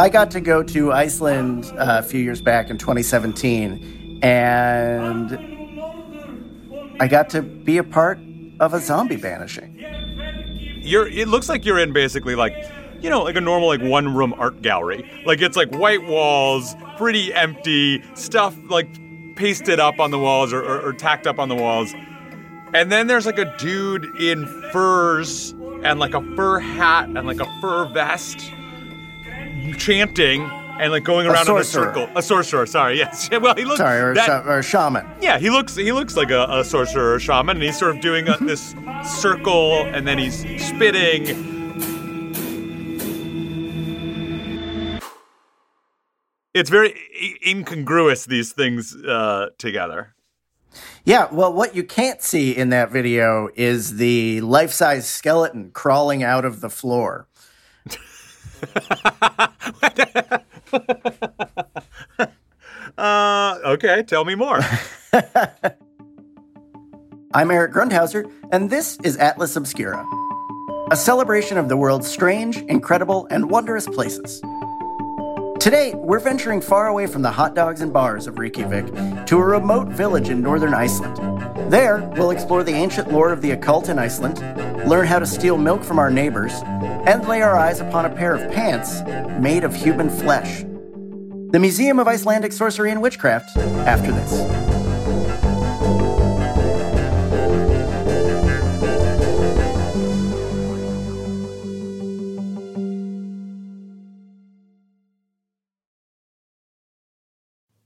I got to go to Iceland uh, a few years back in 2017, and I got to be a part of a zombie banishing. You're. It looks like you're in basically like, you know, like a normal like one room art gallery. Like it's like white walls, pretty empty stuff like pasted up on the walls or, or, or tacked up on the walls. And then there's like a dude in furs and like a fur hat and like a fur vest chanting and like going around in a circle. A sorcerer, sorry, yes. Well, he looks Sorry, or, a that- sha- or a shaman. yeah, he looks he looks like a, a sorcerer or shaman, and he's sort of doing a, this circle, and then he's spitting. It's very i- incongruous these things uh, together. Yeah, well, what you can't see in that video is the life size skeleton crawling out of the floor. Uh, okay, tell me more. I'm Eric Grundhauser, and this is Atlas Obscura, a celebration of the world's strange, incredible, and wondrous places. Today, we're venturing far away from the hot dogs and bars of Reykjavik to a remote village in northern Iceland. There, we'll explore the ancient lore of the occult in Iceland, learn how to steal milk from our neighbors, and lay our eyes upon a pair of pants made of human flesh. The Museum of Icelandic Sorcery and Witchcraft after this.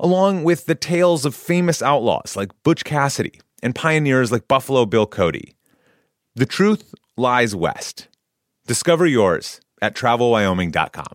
along with the tales of famous outlaws like Butch Cassidy and pioneers like Buffalo Bill Cody. The truth lies west. Discover yours at travelwyoming.com.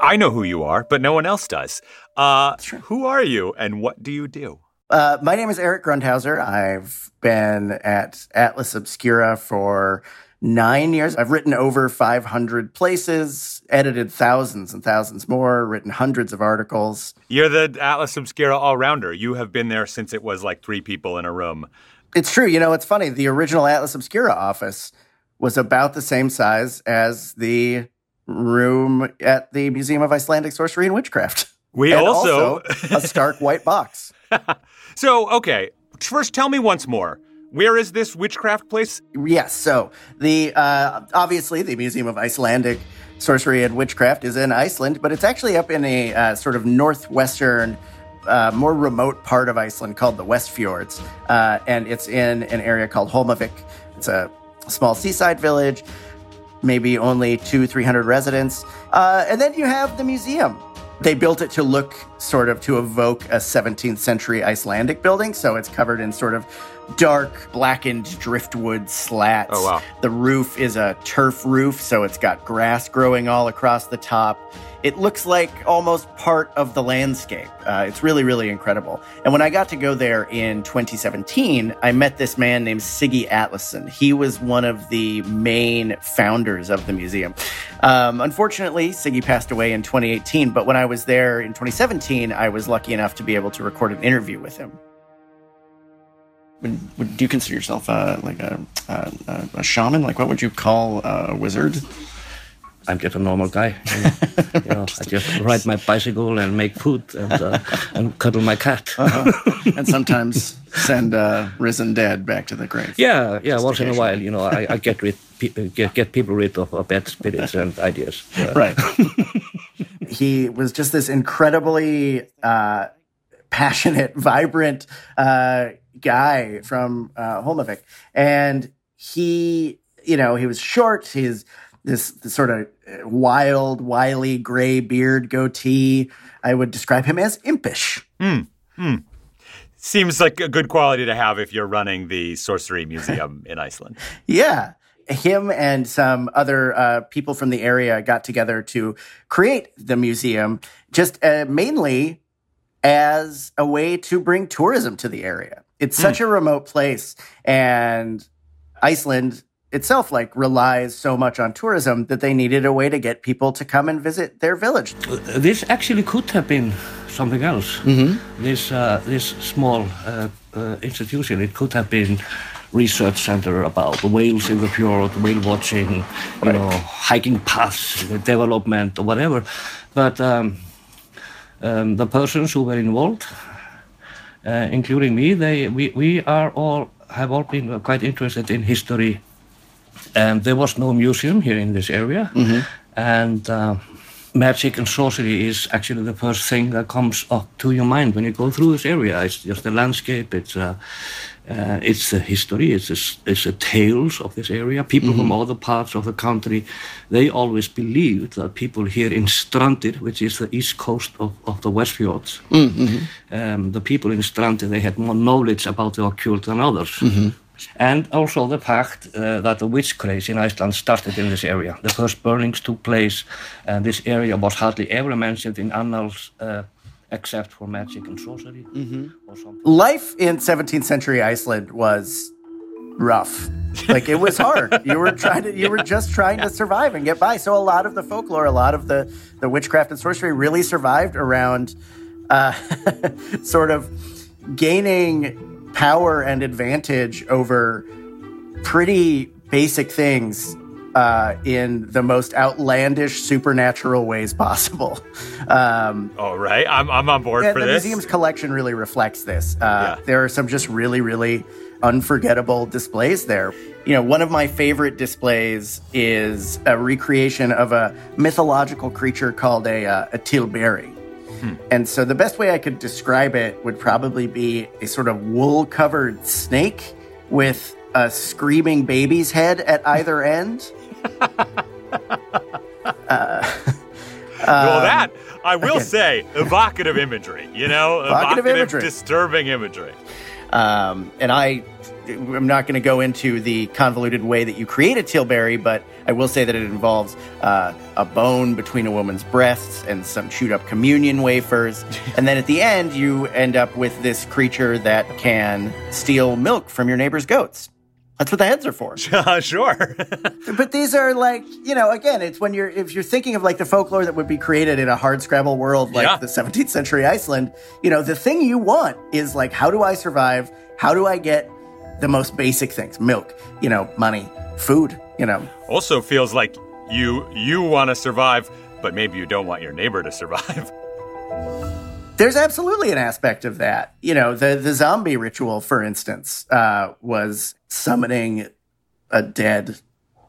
I know who you are, but no one else does. Uh, who are you and what do you do? Uh, my name is Eric Grundhauser. I've been at Atlas Obscura for nine years. I've written over 500 places, edited thousands and thousands more, written hundreds of articles. You're the Atlas Obscura all rounder. You have been there since it was like three people in a room. It's true. You know, it's funny. The original Atlas Obscura office was about the same size as the room at the Museum of Icelandic Sorcery and Witchcraft. We And also- a stark white box. So, okay, first tell me once more. Where is this witchcraft place? Yes. So the uh, obviously the Museum of Icelandic Sorcery and Witchcraft is in Iceland, but it's actually up in a uh, sort of northwestern, uh, more remote part of Iceland called the West Fjords, uh, and it's in an area called Holmavik. It's a small seaside village, maybe only two, three hundred residents, uh, and then you have the museum. They built it to look sort of to evoke a 17th century Icelandic building, so it's covered in sort of dark, blackened driftwood slats. Oh, wow. The roof is a turf roof, so it's got grass growing all across the top. It looks like almost part of the landscape. Uh, it's really, really incredible. And when I got to go there in 2017, I met this man named Siggy Atlason. He was one of the main founders of the museum. Um, unfortunately, Siggy passed away in 2018, but when I was there in 2017, I was lucky enough to be able to record an interview with him. Would, would, do you consider yourself uh, like a, a, a shaman? Like, what would you call a wizard? I'm just a normal guy. You know, I just ride my bicycle and make food and, uh, and cuddle my cat. Uh-huh. and sometimes Send uh, risen dead back to the grave. Yeah, yeah. once in a while, you know, I, I get rid pe- get, get people rid of uh, bad spirits and ideas. Uh, Right. he was just this incredibly uh, passionate, vibrant uh, guy from uh, Holmavik. And he, you know, he was short. He's this, this sort of uh, wild, wily gray beard goatee. I would describe him as impish. Hmm. Seems like a good quality to have if you're running the Sorcery Museum in Iceland. Yeah. Him and some other uh, people from the area got together to create the museum, just uh, mainly as a way to bring tourism to the area. It's such a remote place, and Iceland itself like relies so much on tourism that they needed a way to get people to come and visit their village. this actually could have been something else. This uh, this small uh, uh, institution, it could have been research center about the whales in the fjord, whale watching, you know, hiking paths, development or whatever. But um, um, the persons who were involved, uh, including me, they we, we are all have all been quite interested in history. And there was no museum here in this area, and. Uh, magic and sorcery is actually the first thing that comes up to your mind when you go through this area. It's just the landscape. It's uh, uh, it's the history. It's the, it's the tales of this area. People from other parts of the country, they always believed that people here in Strandir, which is the east coast of, of the West Fjords, um, the people in Strandir, they had more knowledge about the occult than others. And also the fact uh, that the witch craze in Iceland started in this area. The first burnings took place, and this area was hardly ever mentioned in annals uh, except for magic and sorcery. Or something. Life in 17th century Iceland was rough. Like it was hard. you were trying to you were just trying to survive and get by. So a lot of the folklore, a lot of the the witchcraft and sorcery really survived around uh, sort of gaining power and advantage over pretty basic things uh, in the most outlandish supernatural ways possible. Um, All right, I'm, I'm on board for the this. museum's collection really reflects this. Uh, Yeah. There are some just really, really unforgettable displays there. You know, one of my favorite displays is a recreation of a mythological creature called a, uh, a tilberi. Hmm. And so the best way I could describe it would probably be a sort of wool covered snake with a screaming baby's head at either end. well, that I will again. say, evocative imagery. You know, Evocative imagery. disturbing imagery. Um, and I, I'm not going to go into the convoluted way that you create a tilberi, but I will say that it involves uh, a bone between a woman's breasts and some chewed up communion wafers. and then at the end, you end up with this creature that can steal milk from your neighbor's goats. That's what the heads are for. sure. But these are like, you know, again, it's when you're if you're thinking of like the folklore that would be created in a hard scrabble world like Yeah. the 17th century Iceland, you know, the thing you want is like how do I survive? How do I get the most basic things? Milk, you know, money, food, you know. also feels like you you want to survive, but maybe you don't want your neighbor to survive. There's absolutely an aspect of that. You know, the the zombie ritual, for instance, uh, was summoning a dead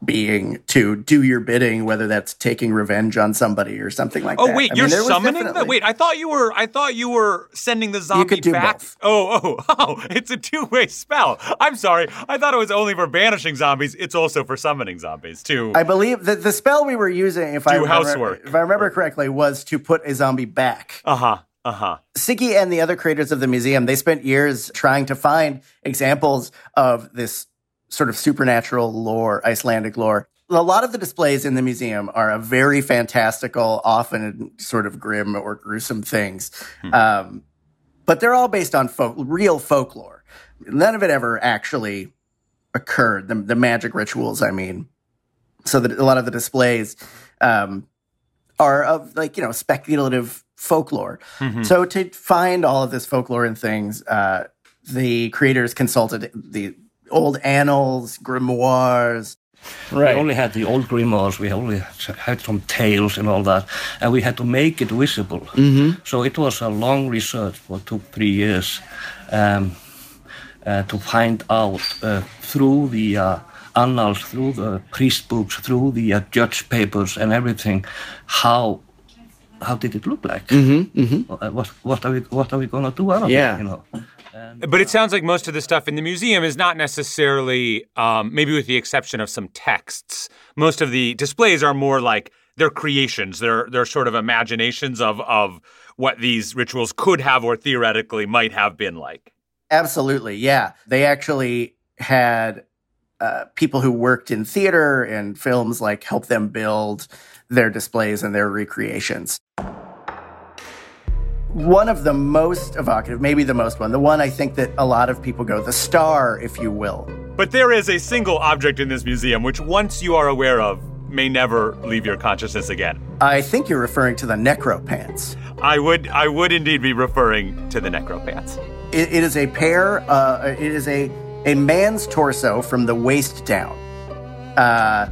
being to do your bidding, whether that's taking revenge on somebody or something like Oh that. Oh wait, I you're was summoning definitely- Wait, I thought you were I thought you were sending the zombie do back. both. Oh, oh, oh, it's a two-way spell. I'm sorry. I thought it was only for banishing zombies. It's also for summoning zombies too. I believe that the spell we were using, if I remember, housework. if I remember correctly, was to put a zombie back. Uh-huh. Uh-huh. Siggy and the other creators of the museum, they spent years trying to find examples of this sort of supernatural lore, Icelandic lore. A lot of the displays in the museum are a very fantastical, often sort of grim or gruesome things. Um, but they're all based on folk, real folklore. None of it ever actually occurred. The, the magic rituals, I mean. So that a lot of the displays um, are of like you know speculative folklore. So to find all of this folklore and things, uh, the creators consulted the old annals, grimoires. We only had the old grimoires, we only had some tales and all that, and we had to make it visible. Mm-hmm. So it was a long research, for two, three years. Um, uh, to find out uh, through the uh, annals, through the priest books, through the uh, judge papers and everything, how how did it look like? Mm-hmm, What what are we what are we gonna do out of Yeah. it? You know. But it sounds like most of the stuff in the museum is not necessarily, um, maybe with the exception of some texts. Most of the displays are more like they're creations. They're they're sort of imaginations of of what these rituals could have or theoretically might have been like. Absolutely, yeah. They actually had uh, people who worked in theater and films like help them build their displays and their recreations. One of the most evocative, maybe the most one, the one I think that a lot of people go, the star, if you will. But there is a single object in this museum which, once you are aware of, may never leave your consciousness again. I think you're referring to the necropants. I would I would indeed be referring to the necropants. It, it is a pair. Uh, it is a a man's torso from the waist down. Uh,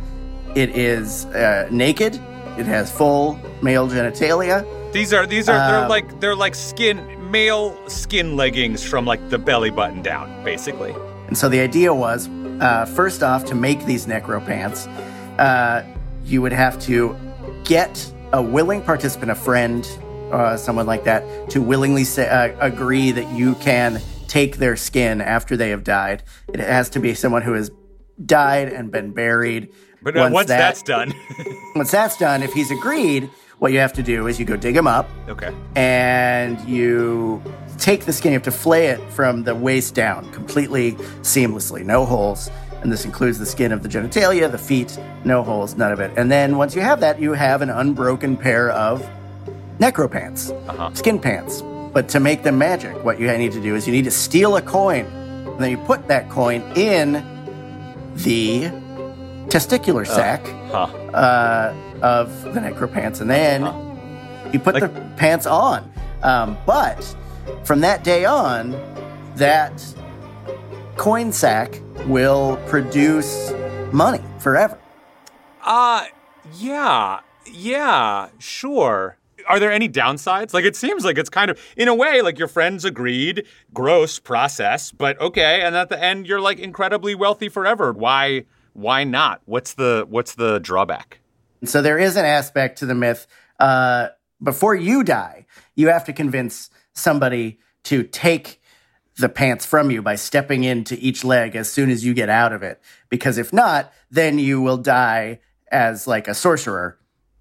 it is uh, naked. It has full male genitalia. These are these are they're Um, like they're like skin male skin leggings from like the belly button down, basically. And so the idea was, uh, first off, to make these necropants, uh, you would have to get a willing participant, a friend, uh, someone like that, to willingly say, uh, agree that you can take their skin after they have died. It has to be someone who has died and been buried. But uh, once, that- that's done, once that's done, if he's agreed, what you have to do is you go dig him up okay. and you take the skin. You have to flay it from the waist down completely seamlessly, no holes. And this includes the skin of the genitalia, the feet, no holes, none of it. And then once you have that, you have an unbroken pair of necropants, Uh-huh. skin pants. But to make them magic, what you need to do is you need to steal a coin. And then you put that coin in the testicular sac Huh. uh, of the necropants, and then you put Like- the pants on. Um, but from that day on, that coin sack will produce money forever. Uh yeah. Yeah, sure. Are there any downsides? Like it seems like it's kind of in a way like your friends agreed, gross process, but okay, and at the end you're like incredibly wealthy forever. Why why not? What's the what's the drawback? And so there is an aspect to the myth. Uh, before you die, you have to convince somebody to take the pants from you by stepping into each leg as soon as you get out of it. Because if not, then you will die as like a sorcerer,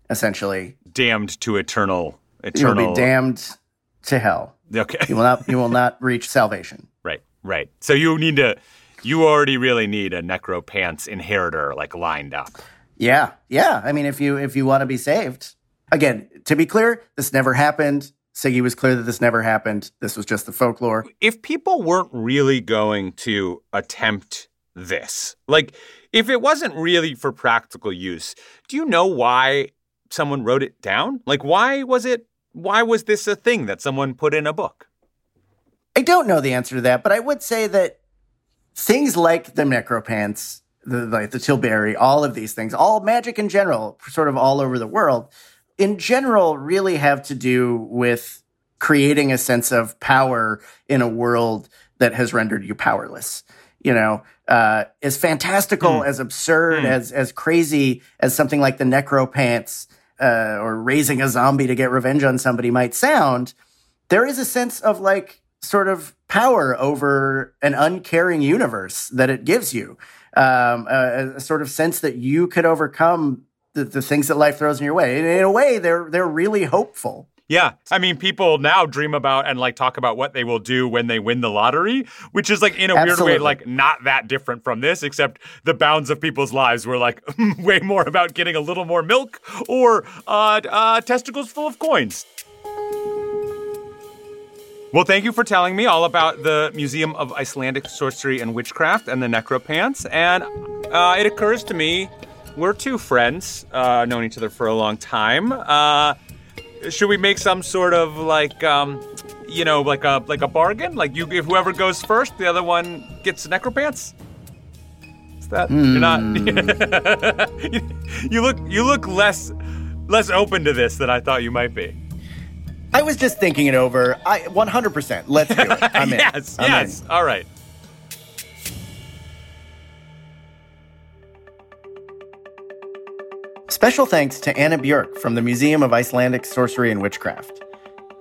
essentially. Damned to eternal eternal. You will be damned to hell. Okay. You will not. You will not reach salvation. Right, right. So you need to, you already really need a necro pants inheritor like lined up. Yeah, yeah. I mean, if you if you want to be saved, again, to be clear, this never happened. Siggy was clear that this never happened. This was just the folklore. If people weren't really going to attempt this, like if it wasn't really for practical use, do you know why someone wrote it down? Like why was it? Why was this a thing that someone put in a book? I don't know the answer to that, but I would say that things like the necropants, the like the tilberi, all of these things, all magic in general, sort of all over the world, in general, really have to do with creating a sense of power in a world that has rendered you powerless. You know, uh, as fantastical, as absurd, as as crazy as something like the necropants uh, or raising a zombie to get revenge on somebody might sound, there is a sense of like sort of power over an uncaring universe that it gives you. Um, a, a sort of sense that you could overcome the, the things that life throws in your way. In, in a way, they're they're really hopeful. Yeah. I mean, people now dream about and like talk about what they will do when they win the lottery, which is like in a weird way, like not that different from this, except the bounds of people's lives were like way more about getting a little more milk or uh, uh, testicles full of coins. Well, thank you for telling me all about the Museum of Icelandic Sorcery and Witchcraft and the Necropants. And uh, it occurs to me we're two friends, uh, known each other for a long time. Uh, should we make some sort of like um you know like a like a bargain like you if whoever goes first the other one gets necropants is that you're not you look you look less less open to this than i thought you might be I was just thinking it over. I 100%. Let's do it. I'm in. yes, yes. In. All right. Special thanks to Anna Björk from the Museum of Icelandic Sorcery and Witchcraft.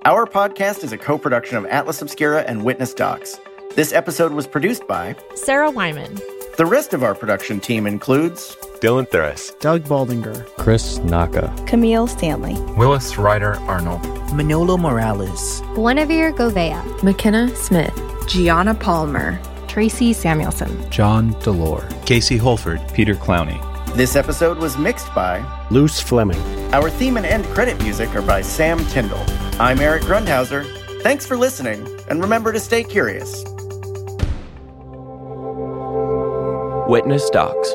Our podcast is a co production of Atlas Obscura and Witness Docs. This episode was produced by Sarah Wyman. The rest of our production team includes Dylan Thuras, Doug Baldinger, Chris Naka, Camille Stanley, Willis Ryder Arnold, Manolo Morales, Guinevere Govea, McKenna Smith, Gianna Palmer, Tracy Samuelson, John Delore, Casey Holford, Peter Clowney. This episode was mixed by Luce Fleming. Our theme and end credit music are by Sam Tyndall. I'm Eric Grundhauser. Thanks for listening, and remember to stay curious. Witness Docs